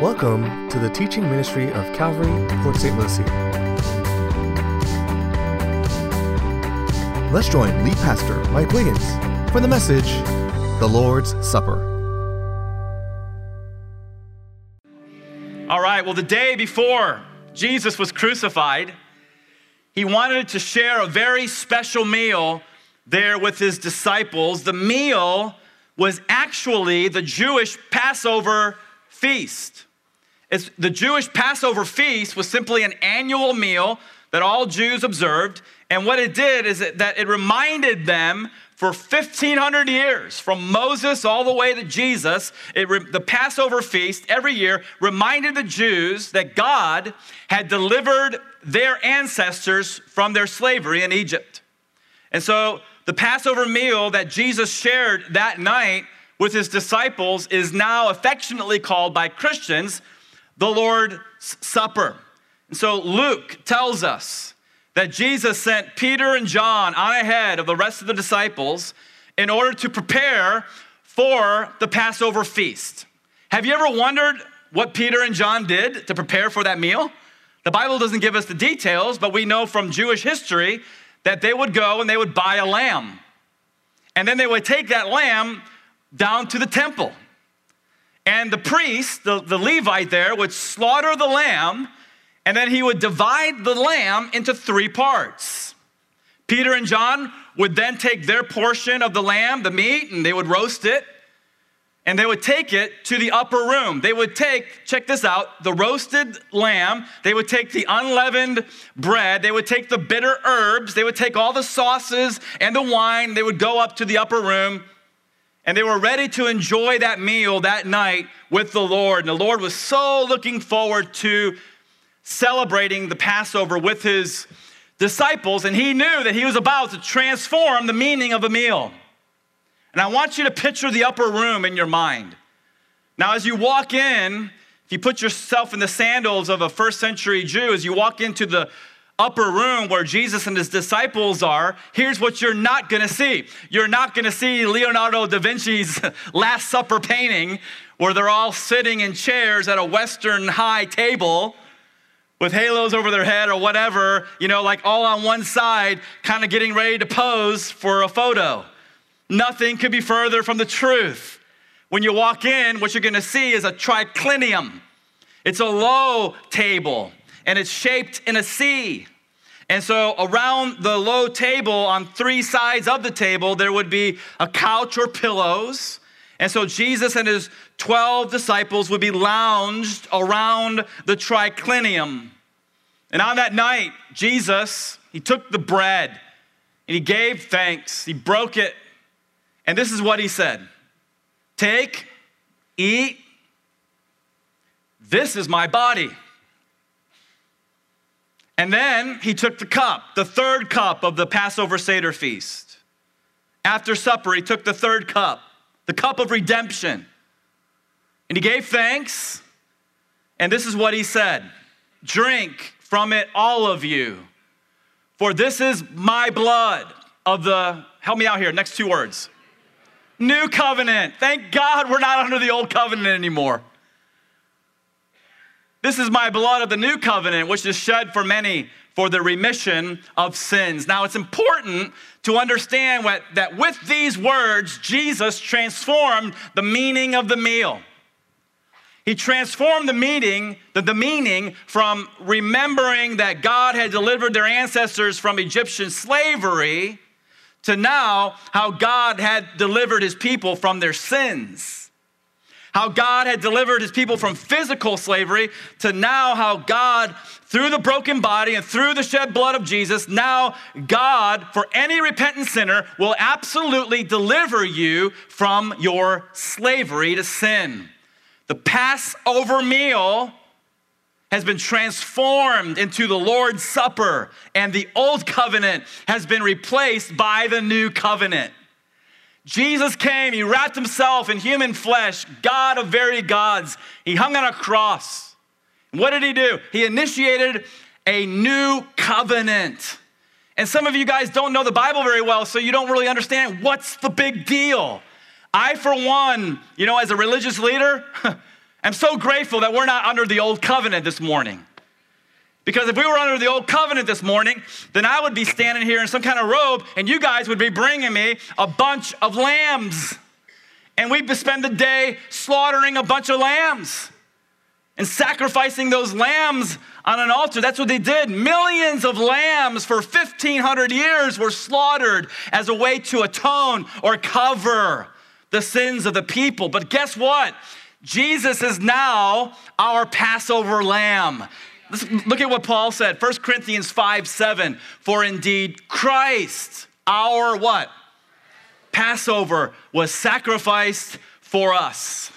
Welcome to the teaching ministry of Calvary, Port St. Lucie. Let's join lead pastor Mike Wiggins for the message, The Lord's Supper. All right, well, the day before Jesus was crucified, he wanted to share a very special meal there with his disciples. The meal was actually the Jewish Passover feast. The Jewish Passover feast was simply an annual meal that all Jews observed. And what it did is that it reminded them for 1500 years, from Moses all the way to Jesus, re, the Passover feast every year reminded the Jews that God had delivered their ancestors from their slavery in Egypt. And so the Passover meal that Jesus shared that night with his disciples is now affectionately called by Christians the Lord's Supper. And so Luke tells us that Jesus sent Peter and John on ahead of the rest of the disciples in order to prepare for the Passover feast. Have you ever wondered what Peter and John did to prepare for that meal? The Bible doesn't give us the details, but we know from Jewish history that they would go and they would buy a lamb. And then they would take that lamb down to the temple. And the priest, the, the Levite there, would slaughter the lamb, and then he would divide the lamb into three parts. Peter and John would then take their portion of the lamb, the meat, and they would roast it and they would take it to the upper room. They would take, check this out, the roasted lamb, they would take the unleavened bread, they would take the bitter herbs, they would take all the sauces and the wine, they would go up to the upper room, and they were ready to enjoy that meal that night with the Lord. And the Lord was so looking forward to celebrating the Passover with his disciples, and he knew that he was about to transform the meaning of a meal. And I want you to picture the upper room in your mind. Now, as you walk in, if you put yourself in the sandals of a first century Jew, as you walk into the upper room where Jesus and his disciples are, here's what you're not gonna see. You're not gonna see Leonardo da Vinci's Last Supper painting where they're all sitting in chairs at a Western high table with halos over their head or whatever, you know, like all on one side, kind of getting ready to pose for a photo. Nothing could be further from the truth. When you walk in, what you're gonna see is a triclinium. It's a low table and it's shaped in a C. And so around the low table, on three sides of the table, there would be a couch or pillows. And so Jesus and his 12 disciples would be lounged around the triclinium. And on that night, Jesus, he took the bread and he gave thanks. He broke it and this is what he said Take, eat, this is my body. And then he took the cup, the third cup of the Passover Seder feast. After supper, he took the third cup, the cup of redemption. And he gave thanks. And this is what he said Drink from it, all of you, for this is my blood of the, help me out here, next two words New covenant. Thank God we're not under the old covenant anymore. This is my blood of the new covenant, which is shed for many for the remission of sins. Now, it's important to understand what, that with these words, Jesus transformed the meaning of the meal. He transformed the meaning, the, the meaning from remembering that God had delivered their ancestors from Egyptian slavery to now how God had delivered his people from their sins. How God had delivered his people from physical slavery to now how God, through the broken body and through the shed blood of Jesus, now God, for any repentant sinner, will absolutely deliver you from your slavery to sin. The Passover meal has been transformed into the Lord's Supper, and the old covenant has been replaced by the new covenant. Jesus came, he wrapped himself in human flesh, God of very gods. He hung on a cross. What did he do? He initiated a new covenant. And some of you guys don't know the Bible very well, so you don't really understand what's the big deal. I, for one, you know, as a religious leader, I'm so grateful that we're not under the old covenant this morning. Because if we were under the old covenant this morning, then I would be standing here in some kind of robe, and you guys would be bringing me a bunch of lambs. And we'd spend the day slaughtering a bunch of lambs and sacrificing those lambs on an altar. That's what they did. Millions of lambs for 1,500 years were slaughtered as a way to atone or cover the sins of the people. But guess what? Jesus is now our Passover lamb. Look at what Paul said, 1 Corinthians 5 7. For indeed, Christ, our what? Passover was sacrificed for us.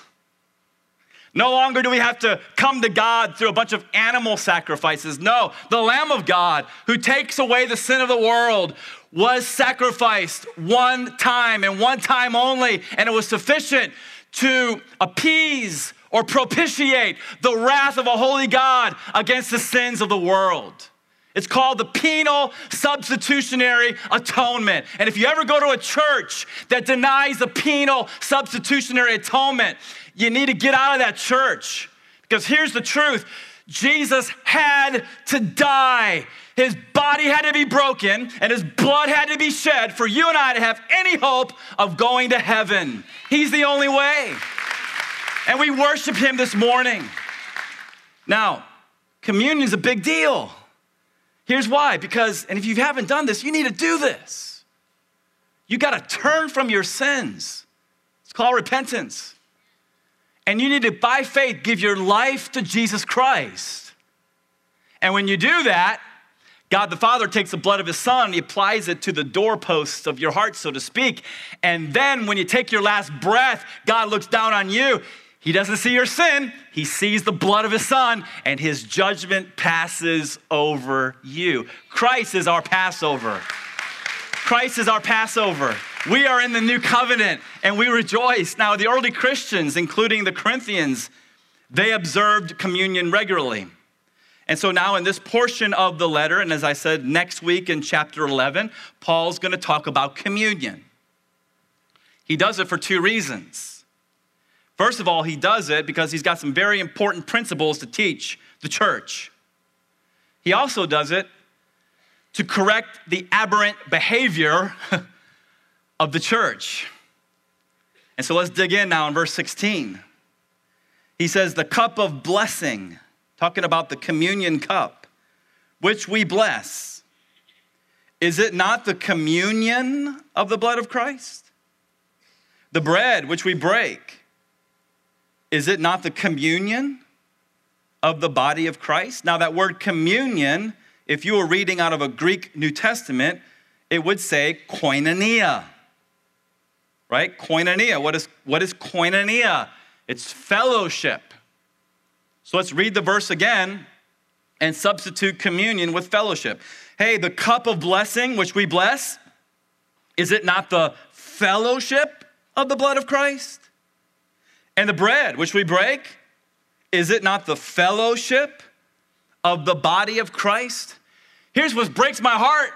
No longer do we have to come to God through a bunch of animal sacrifices. No, the Lamb of God who takes away the sin of the world was sacrificed one time and one time only, and it was sufficient to appease or propitiate the wrath of a holy God against the sins of the world. It's called the penal substitutionary atonement. And if you ever go to a church that denies the penal substitutionary atonement, you need to get out of that church. Because here's the truth Jesus had to die. His body had to be broken and his blood had to be shed for you and I to have any hope of going to heaven. He's the only way. And we worship him this morning. Now, communion is a big deal. Here's why because, and if you haven't done this, you need to do this. You got to turn from your sins. It's called repentance. And you need to, by faith, give your life to Jesus Christ. And when you do that, God the Father takes the blood of His Son, He applies it to the doorposts of your heart, so to speak. And then when you take your last breath, God looks down on you. He doesn't see your sin, He sees the blood of His Son, and His judgment passes over you. Christ is our Passover. Christ is our Passover. We are in the new covenant and we rejoice. Now, the early Christians, including the Corinthians, they observed communion regularly. And so now, in this portion of the letter, and as I said, next week in chapter 11, Paul's going to talk about communion. He does it for two reasons. First of all, he does it because he's got some very important principles to teach the church. He also does it to correct the aberrant behavior of the church. And so let's dig in now in verse 16. He says, The cup of blessing, talking about the communion cup, which we bless, is it not the communion of the blood of Christ? The bread which we break, is it not the communion of the body of Christ? Now, that word communion, if you were reading out of a Greek New Testament, it would say koinonia right? Koinonia. What is, what is koinonia? It's fellowship. So let's read the verse again and substitute communion with fellowship. Hey, the cup of blessing which we bless, is it not the fellowship of the blood of Christ? And the bread which we break, is it not the fellowship of the body of Christ? Here's what breaks my heart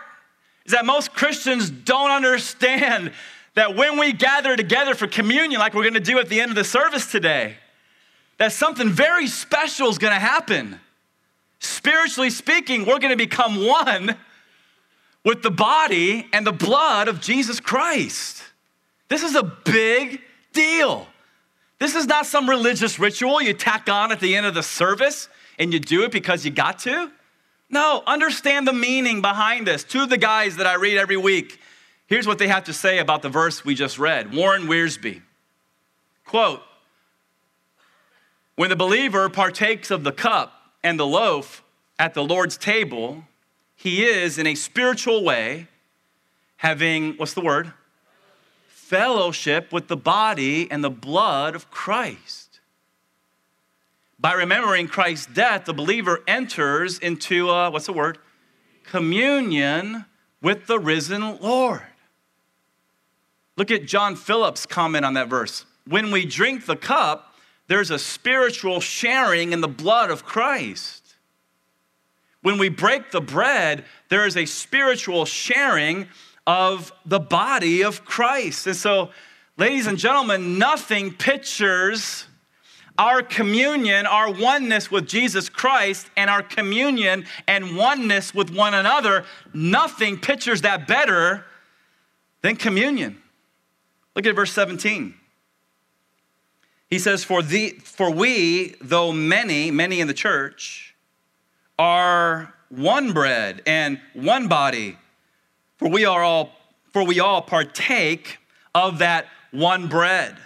is that most Christians don't understand that when we gather together for communion, like we're gonna do at the end of the service today, that something very special is gonna happen. Spiritually speaking, we're gonna become one with the body and the blood of Jesus Christ. This is a big deal. This is not some religious ritual you tack on at the end of the service and you do it because you got to. No, understand the meaning behind this. Two of the guys that I read every week, Here's what they have to say about the verse we just read Warren Wiersbe. Quote When the believer partakes of the cup and the loaf at the Lord's table, he is, in a spiritual way, having, what's the word? Fellowship with the body and the blood of Christ. By remembering Christ's death, the believer enters into, a, what's the word? Communion with the risen Lord. Look at John Phillips' comment on that verse. When we drink the cup, there's a spiritual sharing in the blood of Christ. When we break the bread, there is a spiritual sharing of the body of Christ. And so, ladies and gentlemen, nothing pictures our communion, our oneness with Jesus Christ, and our communion and oneness with one another, nothing pictures that better than communion. Look at verse 17. He says, For, the, for we, though many, many in the church, are one bread and one body, for we are all, for we all partake of that one bread.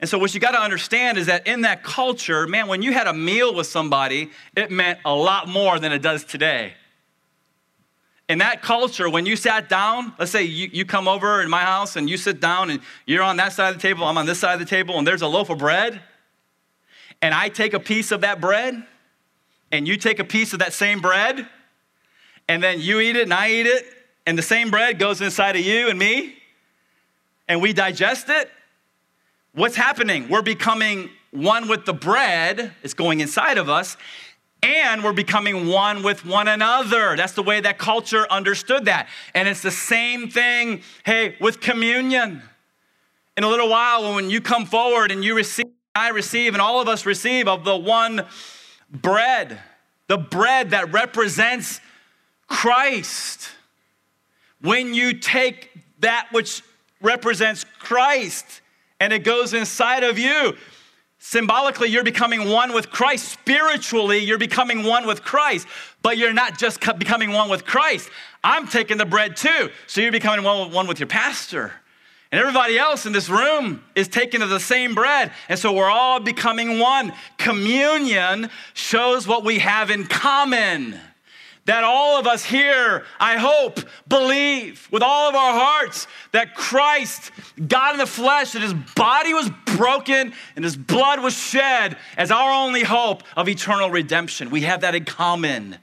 And so, what you got to understand is that in that culture, man, when you had a meal with somebody, it meant a lot more than it does today. In that culture, when you sat down, let's say you, you come over in my house and you sit down and you're on that side of the table, I'm on this side of the table, and there's a loaf of bread, and I take a piece of that bread, and you take a piece of that same bread, and then you eat it and I eat it, and the same bread goes inside of you and me, and we digest it what's happening? We're becoming one with the bread, it's going inside of us, and we're becoming one with one another. That's the way that culture understood that. And it's the same thing, hey, with communion. In a little while, when you come forward and you receive, I receive, and all of us receive of the one bread, the bread that represents Christ. When you take that which represents Christ, and it goes inside of you. Symbolically, you're becoming one with Christ. Spiritually, you're becoming one with Christ. But you're not just becoming one with Christ. I'm taking the bread too. So you're becoming one with your pastor. And everybody else in this room is taking the same bread. And so we're all becoming one. Communion shows what we have in common that all of us here, I hope, believe with all of our hearts that Christ, God in the flesh, that his body was broken and his blood was shed as our only hope of eternal redemption. We have that in common.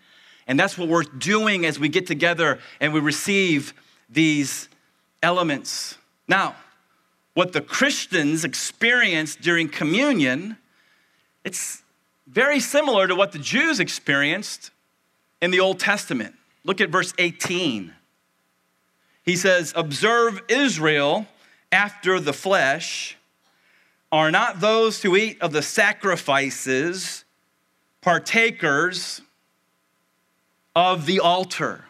And that's what we're doing as we get together and we receive these elements. Now, what the Christians experience during communion, it's very similar to what the Jews experienced in the Old Testament. Look at verse 18. He says, Observe Israel after the flesh are not those who eat of the sacrifices partakers of the altar.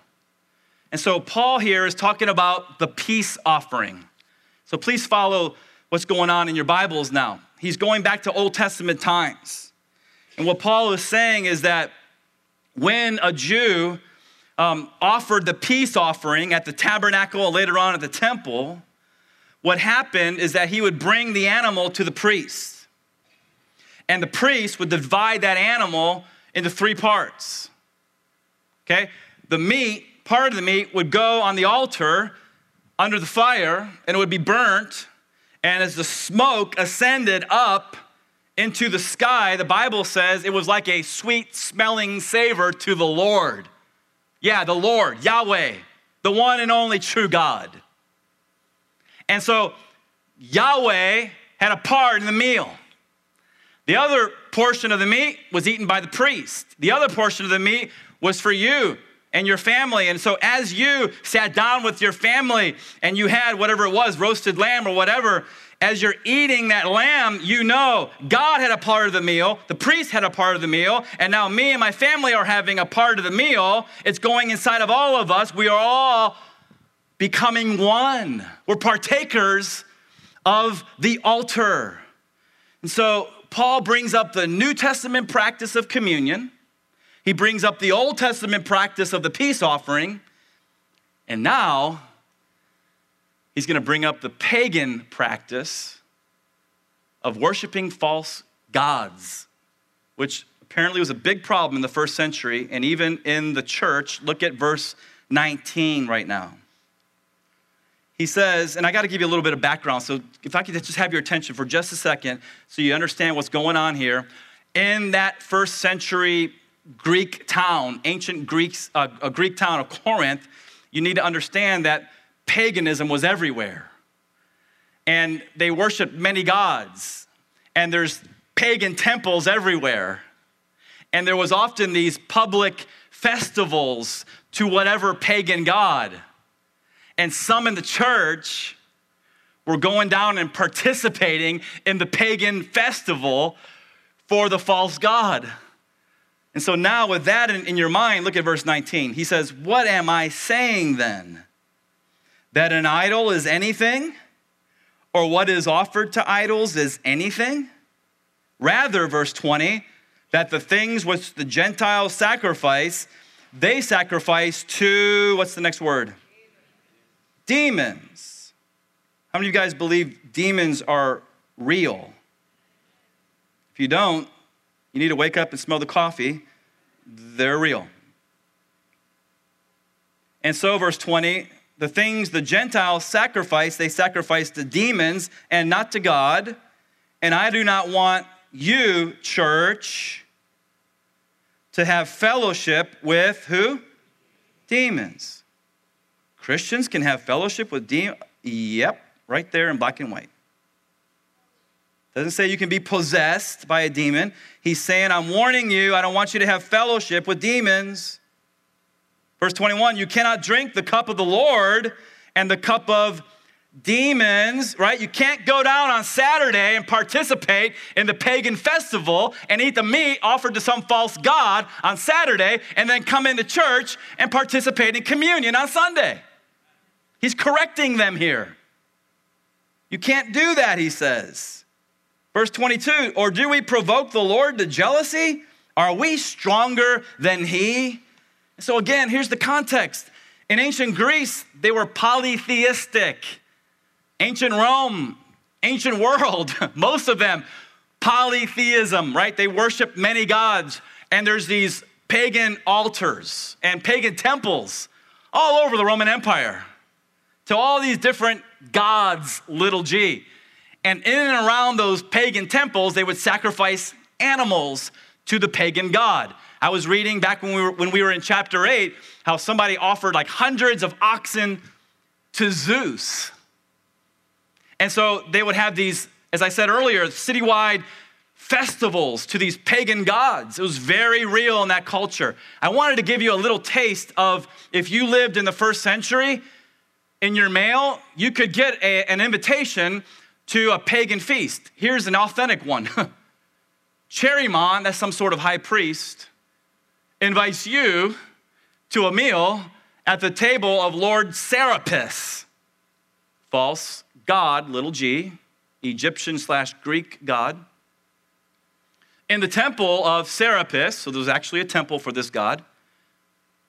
And so Paul here is talking about the peace offering. So please follow what's going on in your Bibles now. He's going back to Old Testament times. And what Paul is saying is that when a Jew um, offered the peace offering at the tabernacle later on at the temple, what happened is that he would bring the animal to the priest. And the priest would divide that animal into three parts. Okay? The meat, part of the meat, would go on the altar under the fire and it would be burnt. And as the smoke ascended up, into the sky, the Bible says it was like a sweet smelling savor to the Lord. Yeah, the Lord, Yahweh, the one and only true God. And so Yahweh had a part in the meal. The other portion of the meat was eaten by the priest. The other portion of the meat was for you and your family. And so, as you sat down with your family and you had whatever it was, roasted lamb or whatever, as you're eating that lamb, you know God had a part of the meal, the priest had a part of the meal, and now me and my family are having a part of the meal. It's going inside of all of us. We are all becoming one. We're partakers of the altar. And so Paul brings up the New Testament practice of communion. He brings up the Old Testament practice of the peace offering. And now he's going to bring up the pagan practice of worshiping false gods, which apparently was a big problem in the first century and even in the church. Look at verse 19 right now. He says, and I got to give you a little bit of background. So if I could just have your attention for just a second so you understand what's going on here. In that first century Greek town, ancient Greeks, uh, a Greek town of Corinth, you need to understand that paganism was everywhere. And they worshiped many gods. And there's pagan temples everywhere. And there was often these public festivals to whatever pagan god. And some in the church were going down and participating in the pagan festival for the false God. And so now, with that in, in, your mind, look at verse 19. He says, What am I saying then? That an idol is anything? Or what is offered to idols is anything? Rather, verse 20, that the things which the Gentiles sacrifice, they sacrifice to, what's the next word? Demons. How many of you guys believe demons are real? If you don't, you need to wake up and smell the coffee. They're real. And so, verse 20, the things the Gentiles sacrifice, they sacrifice to demons and not to God. And I do not want you, church, to have fellowship with who? Demons. Christians can have fellowship with demons. Yep, right there in black and white. Doesn't say you can be possessed by a demon. He's saying, I'm warning you, I don't want you to have fellowship with demons. Verse 21 you cannot drink the cup of the Lord and the cup of demons, right? You can't go down on Saturday and participate in the pagan festival and eat the meat offered to some false god on Saturday and then come into church and participate in communion on Sunday. He's correcting them here. You can't do that, he says. Verse 22 Or do we provoke the Lord to jealousy? Are we stronger than he? So, again, here's the context. In ancient Greece, they were polytheistic. Ancient Rome, ancient world, most of them, polytheism, right? They worship many gods. And there's these pagan altars and pagan temples all over the Roman Empire to all these different gods, little g. And in and around those pagan temples, they would sacrifice animals to the pagan god. I was reading back when we were, when we were in chapter 8 how somebody offered like hundreds of oxen to Zeus. And so they would have these, as I said earlier, citywide festivals to these pagan gods. It was very real in that culture. I wanted to give you a little taste of if you lived in the first century, in your mail, you could get a, an invitation to a pagan feast. Here's an authentic one Chaeremon, that's some sort of high priest, invites you to a meal at the table of Lord Serapis, false god, little g, Egyptian slash Greek god. In the temple of Serapis, so there's actually a temple for this god,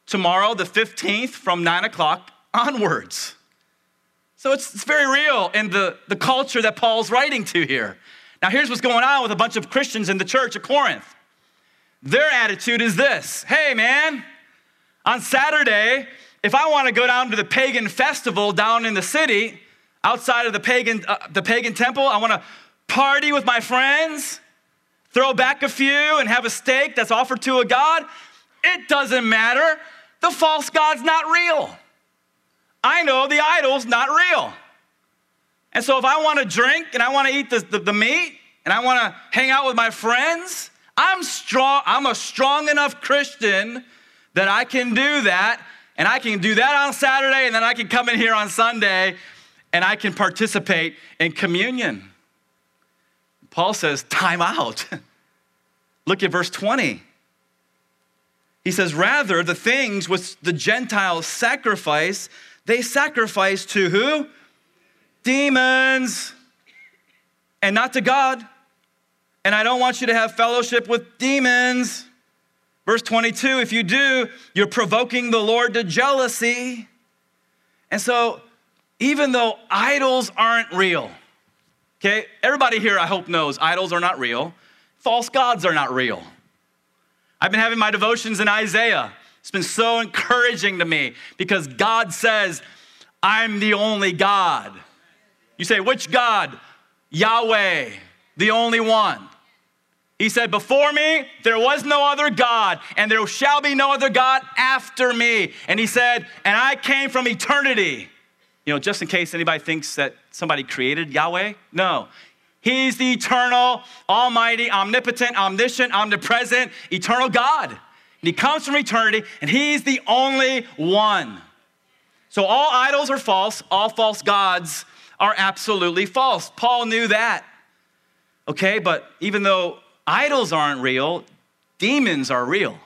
tomorrow, the 15th, from 9 o'clock onwards. So it's, it's very real in the, the culture that Paul's writing to here. Now, here's what's going on with a bunch of Christians in the church at Corinth. Their attitude is this hey, man, on Saturday, if I want to go down to the pagan festival down in the city, outside of the pagan, uh, the pagan temple, I want to party with my friends, throw back a few, and have a steak that's offered to a god. It doesn't matter. The false God's not real. I know the idol's not real. And so if I want to drink and I want to eat the, the, the meat and I want to hang out with my friends, I'm strong, I'm a strong enough Christian that I can do that. And I can do that on Saturday, and then I can come in here on Sunday and I can participate in communion. Paul says, time out. Look at verse 20. He says, Rather, the things which the Gentiles sacrifice, they sacrifice to who? Demons, and not to God. And I don't want you to have fellowship with demons. Verse 22 if you do, you're provoking the Lord to jealousy. And so, even though idols aren't real, okay, everybody here I hope knows idols are not real, false gods are not real. I've been having my devotions in Isaiah. It's been so encouraging to me because God says, I'm the only God. You say, which God? Yahweh, the only one. He said, Before me, there was no other God, and there shall be no other God after me. And he said, And I came from eternity. You know, just in case anybody thinks that somebody created Yahweh, no. He's the eternal, almighty, omnipotent, omniscient, omnipresent, eternal God. And he comes from eternity, and he's the only one. So all idols are false, all false gods are absolutely false. Paul knew that. Okay, but even though idols aren't real, demons are real.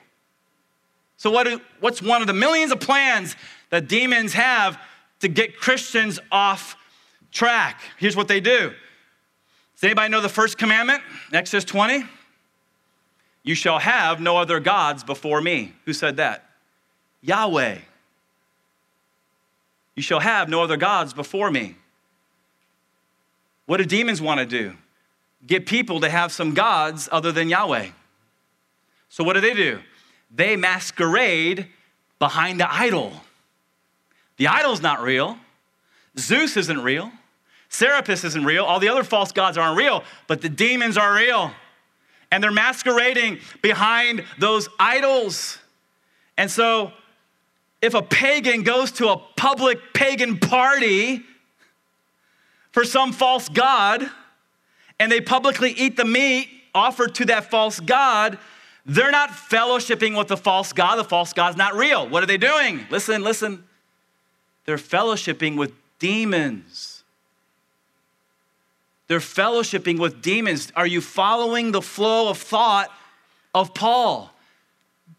So, what, what's one of the millions of plans that demons have to get Christians off track? Here's what they do. Does anybody know the first commandment? Exodus 20? You shall have no other gods before me. Who said that? Yahweh. You shall have no other gods before me. What do demons want to do? Get people to have some gods other than Yahweh. So, what do they do? They masquerade behind the idol. The idol's not real. Zeus isn't real. Serapis isn't real. All the other false gods aren't real, but the demons are real. And they're masquerading behind those idols. And so, if a pagan goes to a public pagan party for some false god and they publicly eat the meat offered to that false god, they're not fellowshipping with the false god. The false god's not real. What are they doing? Listen, listen. They're fellowshipping with demons. They're fellowshipping with demons. Are you following the flow of thought of Paul?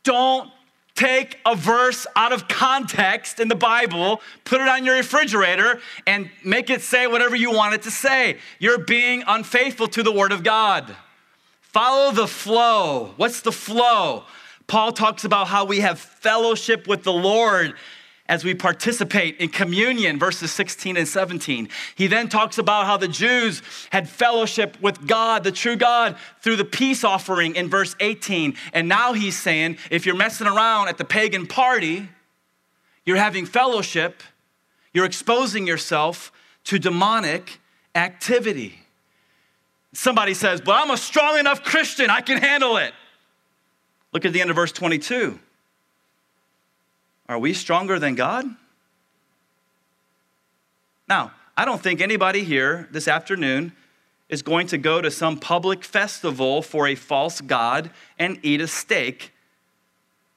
Don't take a verse out of context in the Bible, put it on your refrigerator, and make it say whatever you want it to say. You're being unfaithful to the Word of God. Follow the flow. What's the flow? Paul talks about how we have fellowship with the Lord as we participate in communion, verses 16 and 17. He then talks about how the Jews had fellowship with God, the true God, through the peace offering in verse 18. And now he's saying if you're messing around at the pagan party, you're having fellowship, you're exposing yourself to demonic activity. Somebody says, But I'm a strong enough Christian, I can handle it. Look at the end of verse 22. Are we stronger than God? Now, I don't think anybody here this afternoon is going to go to some public festival for a false God and eat a steak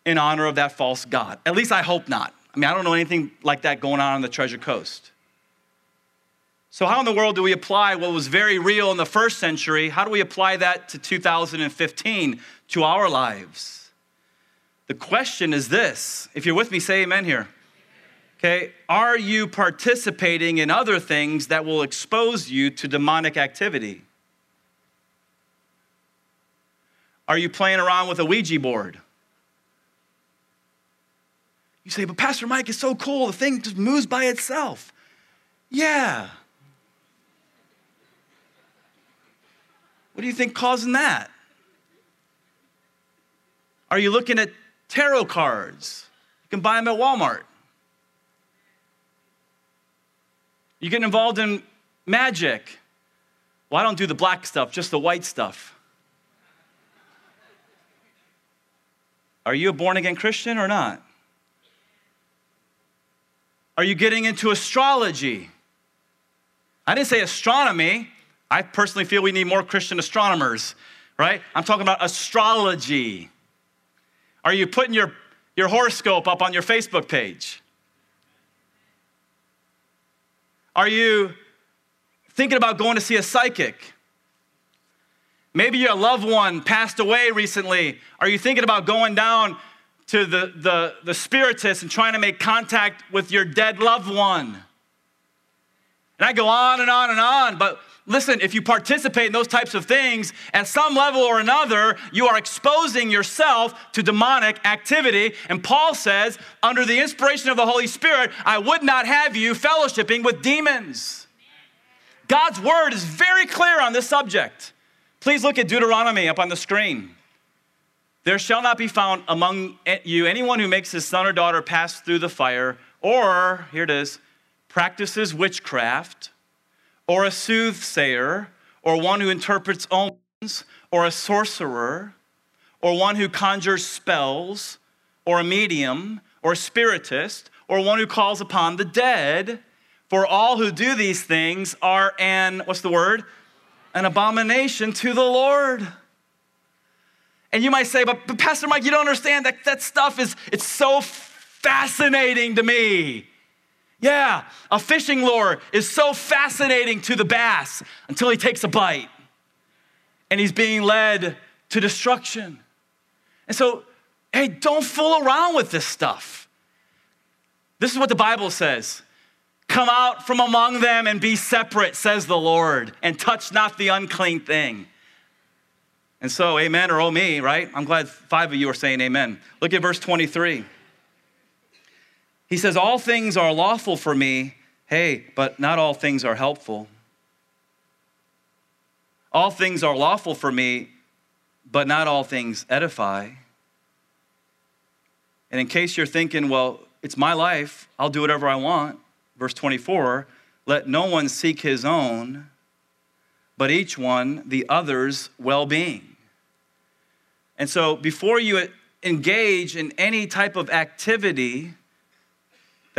in honor of that false God. At least I hope not. I mean, I don't know anything like that going on on the Treasure Coast. So, how in the world do we apply what was very real in the first century? How do we apply that to 2015 to our lives? The question is this if you're with me, say amen here. Okay, are you participating in other things that will expose you to demonic activity? Are you playing around with a Ouija board? You say, but Pastor Mike is so cool, the thing just moves by itself. Yeah. What do you think causing that? Are you looking at tarot cards. You can buy them at Walmart. You get involved in magic. Well, I don't do the black stuff, just the white stuff. Are you a born again Christian or not? Are you getting into astrology? I didn't say astronomy. I personally feel we need more Christian astronomers, right? I'm talking about astrology. Are you putting your, your horoscope up on your Facebook page? Are you thinking about going to see a psychic? Maybe your loved one passed away recently. Are you thinking about going down to the, the, the spiritist and trying to make contact with your dead loved one? And I go on and on and on, but listen, if you participate in those types of things, at some level or another, you are exposing yourself to demonic activity. And Paul says, under the inspiration of the Holy Spirit, I would not have you fellowshipping with demons. God's word is very clear on this subject. Please look at Deuteronomy up on the screen. There shall not be found among you anyone who makes his son or daughter pass through the fire, or, here it is, practices witchcraft or a soothsayer, or one who interprets omens, or a sorcerer, or one who conjures spells, or a medium, or a spiritist, or one who calls upon the dead. For all who do these things are an, what's the word? An abomination to the Lord. And you might say, but, but Pastor Mike, you don't understand that that stuff is, it's so fascinating to me. Yeah, a fishing lure is so fascinating to the bass until he takes a bite and he's being led to destruction. And so, hey, don't fool around with this stuff. This is what the Bible says Come out from among them and be separate, says the Lord, and touch not the unclean thing. And so, amen or oh me, right? I'm glad five of you are saying amen. Look at verse 23. He says, All things are lawful for me, hey, but not all things are helpful. All things are lawful for me, but not all things edify. And in case you're thinking, well, it's my life, I'll do whatever I want. Verse 24, let no one seek his own, but each one the other's well being. And so before you engage in any type of activity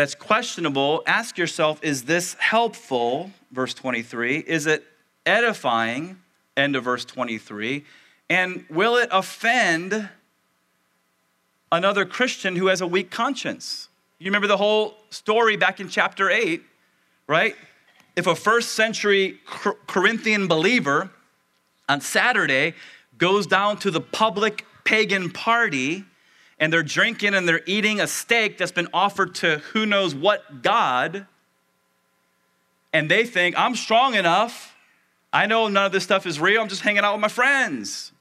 that's questionable, ask yourself is this helpful? Verse 23. Is it edifying? End of verse 23. And will it offend another Christian who has a weak conscience? You remember the whole story back in chapter 8, right? If a first century Corinthian believer on Saturday goes down to the public pagan party and they're drinking and they're eating a steak that's been offered to who knows what God, and they think, I'm strong enough. I know none of this stuff is real. I'm just hanging out with my friends,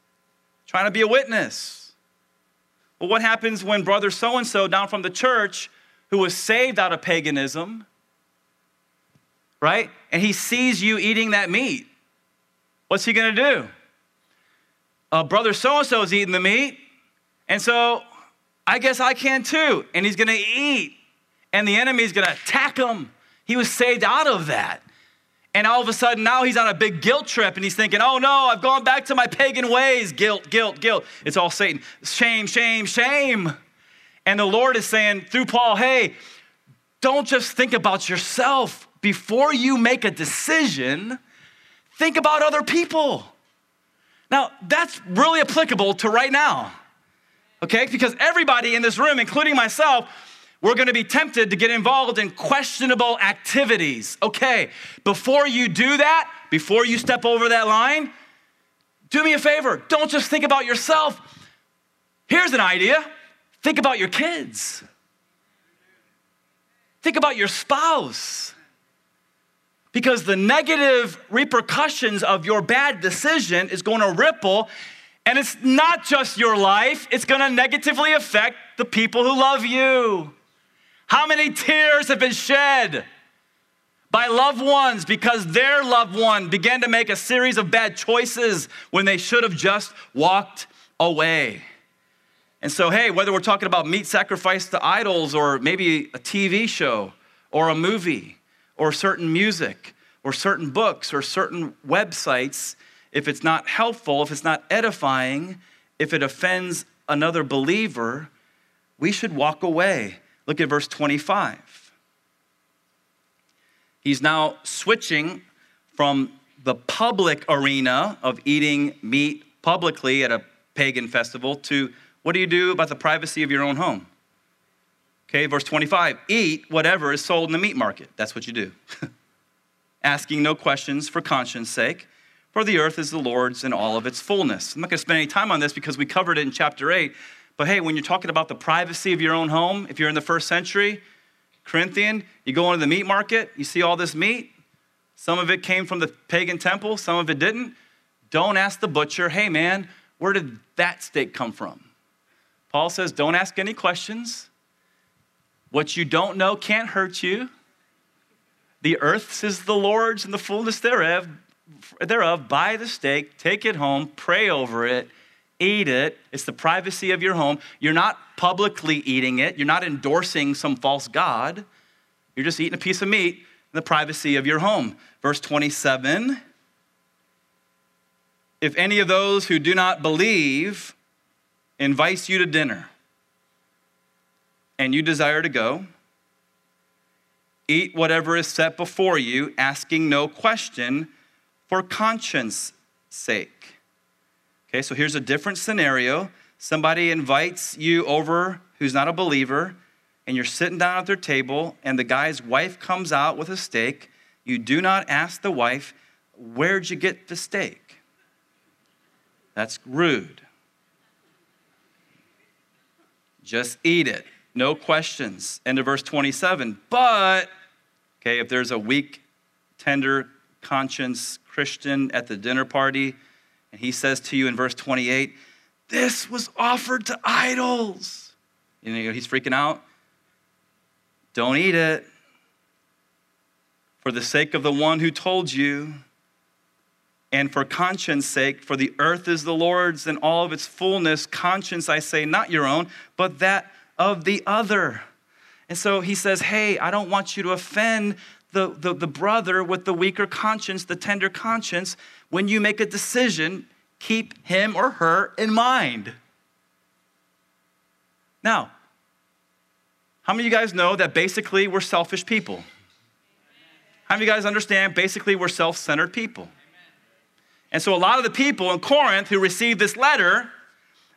trying to be a witness. Well, what happens when brother so and so down from the church who was saved out of paganism, right? And he sees you eating that meat. What's he gonna do? Uh, brother so and so is eating the meat, and so I guess I can too. And he's gonna eat, and the enemy's gonna attack him. He was saved out of that. And all of a sudden, now he's on a big guilt trip and he's thinking, oh no, I've gone back to my pagan ways. Guilt, guilt, guilt. It's all Satan. Shame, shame, shame. And the Lord is saying through Paul, hey, don't just think about yourself. Before you make a decision, think about other people. Now, that's really applicable to right now, okay? Because everybody in this room, including myself, we're gonna be tempted to get involved in questionable activities. Okay, before you do that, before you step over that line, do me a favor, don't just think about yourself. Here's an idea Think about your kids. Think about your spouse. Because the negative repercussions of your bad decision is going to ripple, and it's not just your life, it's to negatively affect the people who love you. How many tears have been shed by loved ones because their loved one began to make a series of bad choices when they should have just walked away? And so, hey, whether we're talking about meat sacrifice to idols or maybe a TV show or a movie or certain music or certain books or certain websites, if it's not helpful, if it's not edifying, if it offends another believer, we should walk away. Look at verse 25. He's now switching from the public arena of eating meat publicly at a pagan festival to what do you do about the privacy of your own home? Okay, verse 25 eat whatever is sold in the meat market. That's what you do. Asking no questions for conscience sake, for the earth is the Lord's in all of its fullness. I'm not going to spend any time on this because we covered it in chapter 8. But hey, when you're talking about the privacy of your own home, if you're in the first century, Corinthian, you go into the meat market, you see all this meat. Some of it came from the pagan temple, some of it didn't. Don't ask the butcher, hey man, where did that steak come from? Paul says, don't ask any questions. What you don't know can't hurt you. The earth is the Lord's and the fullness thereof, thereof. Buy the steak, take it home, pray over it, eat it. It's the privacy of your home. You're not publicly eating it, you're not endorsing some false God. You're just eating a piece of meat in the privacy of your home. Verse 27 If any of those who do not believe invites you to dinner and you desire to go, eat whatever is set before you, asking no question for conscience sake. Okay, so here's a different scenario. Somebody invites you over who's not a believer, and you're sitting down at their table, and the guy's wife comes out with a steak. You do not ask the wife, Where'd you get the steak? That's rude. Just eat it. No questions. End of verse 27. But, okay, if there's a weak, tender conscience Christian at the dinner party, and he says to you in verse 28, This was offered to idols. You know, he's freaking out. Don't eat it. For the sake of the one who told you, and for conscience sake, for the earth is the Lord's and all of its fullness. Conscience, I say, not your own, but that of the other. And so he says, Hey, I don't want you to offend the, the, the brother with the weaker conscience, the tender conscience. When you make a decision, keep him or her in mind. Now, how many of you guys know that basically we're selfish people? How many of you guys understand basically we're self centered people? And so a lot of the people in Corinth who received this letter,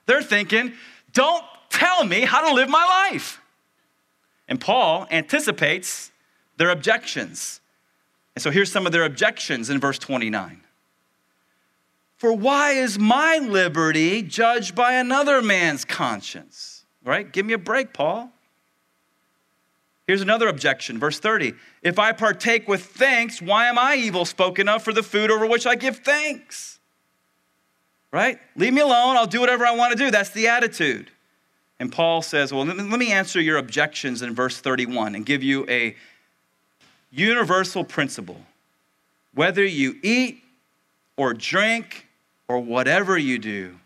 they're thinking, don't tell me how to live my life. And Paul anticipates their objections. And so here's some of their objections in verse 29. For why is my liberty judged by another man's conscience? Right? Give me a break, Paul. Here's another objection, verse 30. If I partake with thanks, why am I evil spoken of for the food over which I give thanks? Right? Leave me alone. I'll do whatever I want to do. That's the attitude. And Paul says, Well, let me answer your objections in verse 31 and give you a universal principle. Whether you eat or drink or whatever you do,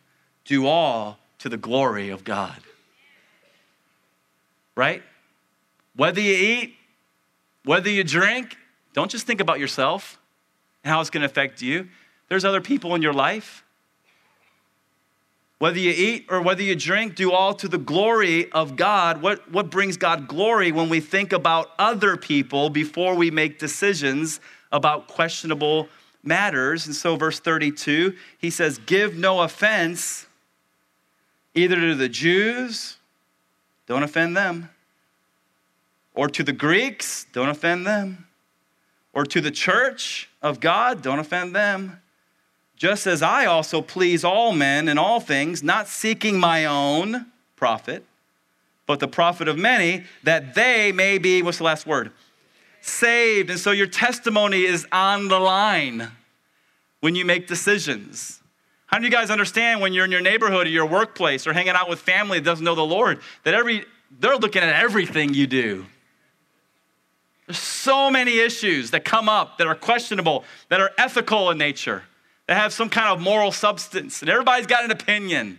do all to the glory of God. Right? Whether you eat, whether you drink, don't just think about yourself and how it's going to affect you. There's other people in your life. Whether you eat or whether you drink, do all to the glory of God. What, what brings God glory when we think about other people before we make decisions about questionable matters? And so, verse 32, he says, Give no offense either to the Jews, don't offend them, or to the Greeks, don't offend them. Or to the church of God, don't offend them. Just as I also please all men in all things, not seeking my own profit, but the profit of many, that they may be, what's the last word? Saved. And so your testimony is on the line when you make decisions. How do you guys understand when you're in your neighborhood or your workplace or hanging out with family that doesn't know the Lord, that every they're looking at everything you do. There's so many issues that come up that are questionable, that are ethical in nature, that have some kind of moral substance, and everybody's got an opinion.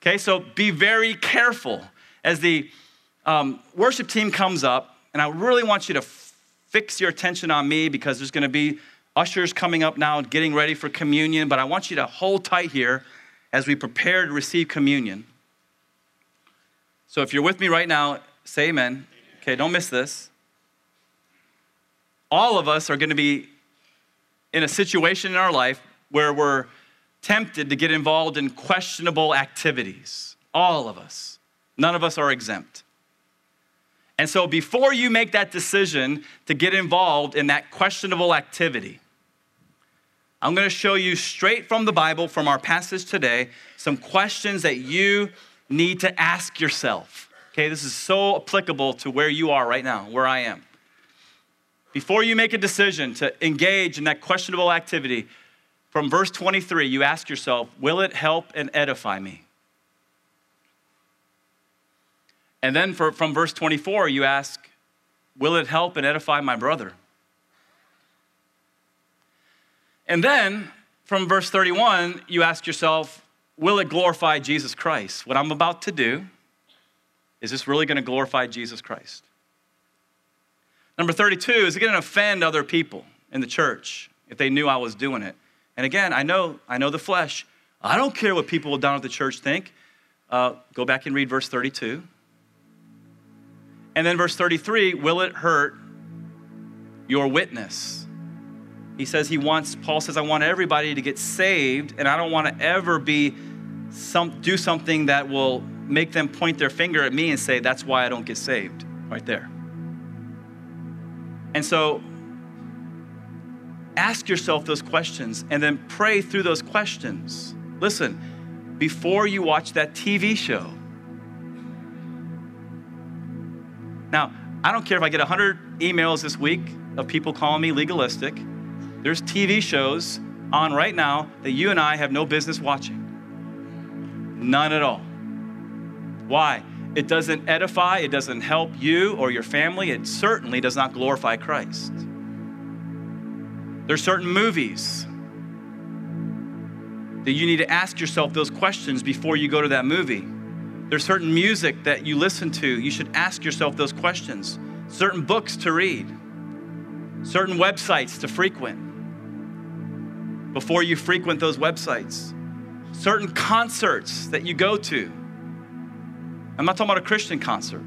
Okay, so be very careful as the um, worship team comes up, and I really want you to f- fix your attention on me because there's going to be ushers coming up now and getting ready for communion, but I want you to hold tight here as we prepare to receive communion. So if you're with me right now, say amen. Okay, don't miss this all of us are going to be in a situation in our life where we're tempted to get involved in questionable activities. All of us. None of us are exempt. And so, before you make that decision to get involved in that questionable activity, I'm going to show you straight from the Bible, from our passage today, some questions that you need to ask yourself. Okay, this is so applicable to where you are right now, where I am. Before you make a decision to engage in that questionable activity, from verse 23, you ask yourself, Will it help and edify me? And then for, from verse 24, you ask, Will it help and edify my brother? And then from verse 31, you ask yourself, Will it glorify Jesus Christ? What I'm about to do, is this really going to glorify Jesus Christ? Number 32, is it going to offend other people in the church if they knew I was doing it? And again, I know, I know the flesh. I don't care what people down at the church think. Uh, go back and read verse 32. And then verse 33 will it hurt your witness? He says he wants, Paul says, I want everybody to get saved, and I don't want to ever be some, do something that will make them point their finger at me and say, that's why I don't get saved. Right there. And so ask yourself those questions and then pray through those questions. listen, before you watch that TV show. Now, I don't care if I get 100 emails this week of people calling me legalistic. There's TV shows on right now that you and I have no business watching. None at all. Why? It doesn't edify, it doesn't help you or your family, it certainly does not glorify Christ. There's certain movies that you need to ask yourself those questions before you go to that movie. There's certain music that you listen to, you should ask yourself those questions. Certain books to read, certain websites to frequent before you frequent those websites, certain concerts that you go to. I'm not talking about a Christian concert.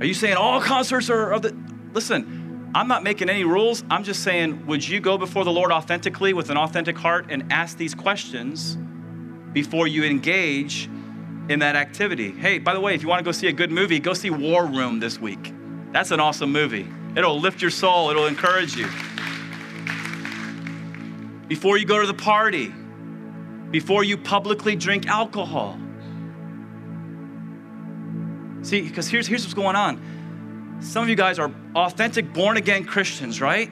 Are you saying all concerts are of the. Listen, I'm not making any rules. I'm just saying, would you go before the Lord authentically with an authentic heart and ask these questions before you engage in that activity? Hey, by the way, if you want to go see a good movie, go see War Room this week. That's an awesome movie. It'll lift your soul, it'll encourage you. Before you go to the party, before you publicly drink alcohol. See, because here's, here's what's going on. Some of you guys are authentic born again Christians, right?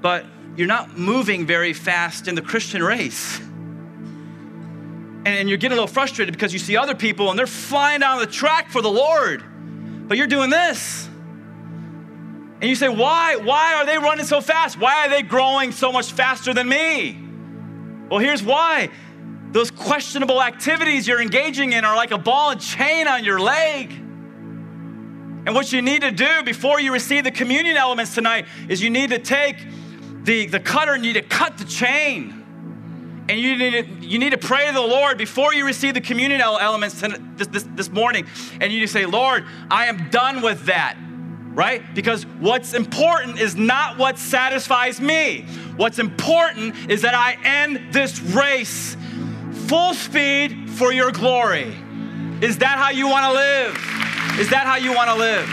But you're not moving very fast in the Christian race. And you're getting a little frustrated because you see other people and they're flying down the track for the Lord, but you're doing this. And you say, why? Why are they running so fast? Why are they growing so much faster than me? Well, here's why. Those questionable activities you're engaging in are like a ball and chain on your leg. And what you need to do before you receive the communion elements tonight is you need to take the, the cutter and you need to cut the chain. And you need, to, you need to pray to the Lord before you receive the communion elements this, this, this morning. And you need to say, Lord, I am done with that right? Because what's important is not what satisfies me. What's important is that I end this race full speed for your glory. Is that how you want to live? Is that how you want to live?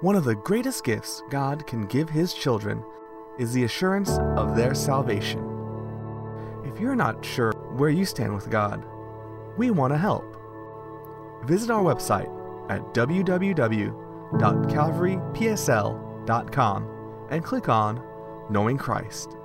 One of the greatest gifts God can give His children is the assurance of their salvation. If you're not sure where you stand with God, we want to help. Visit our website at www.calvarypsl.com and click on Knowing Christ.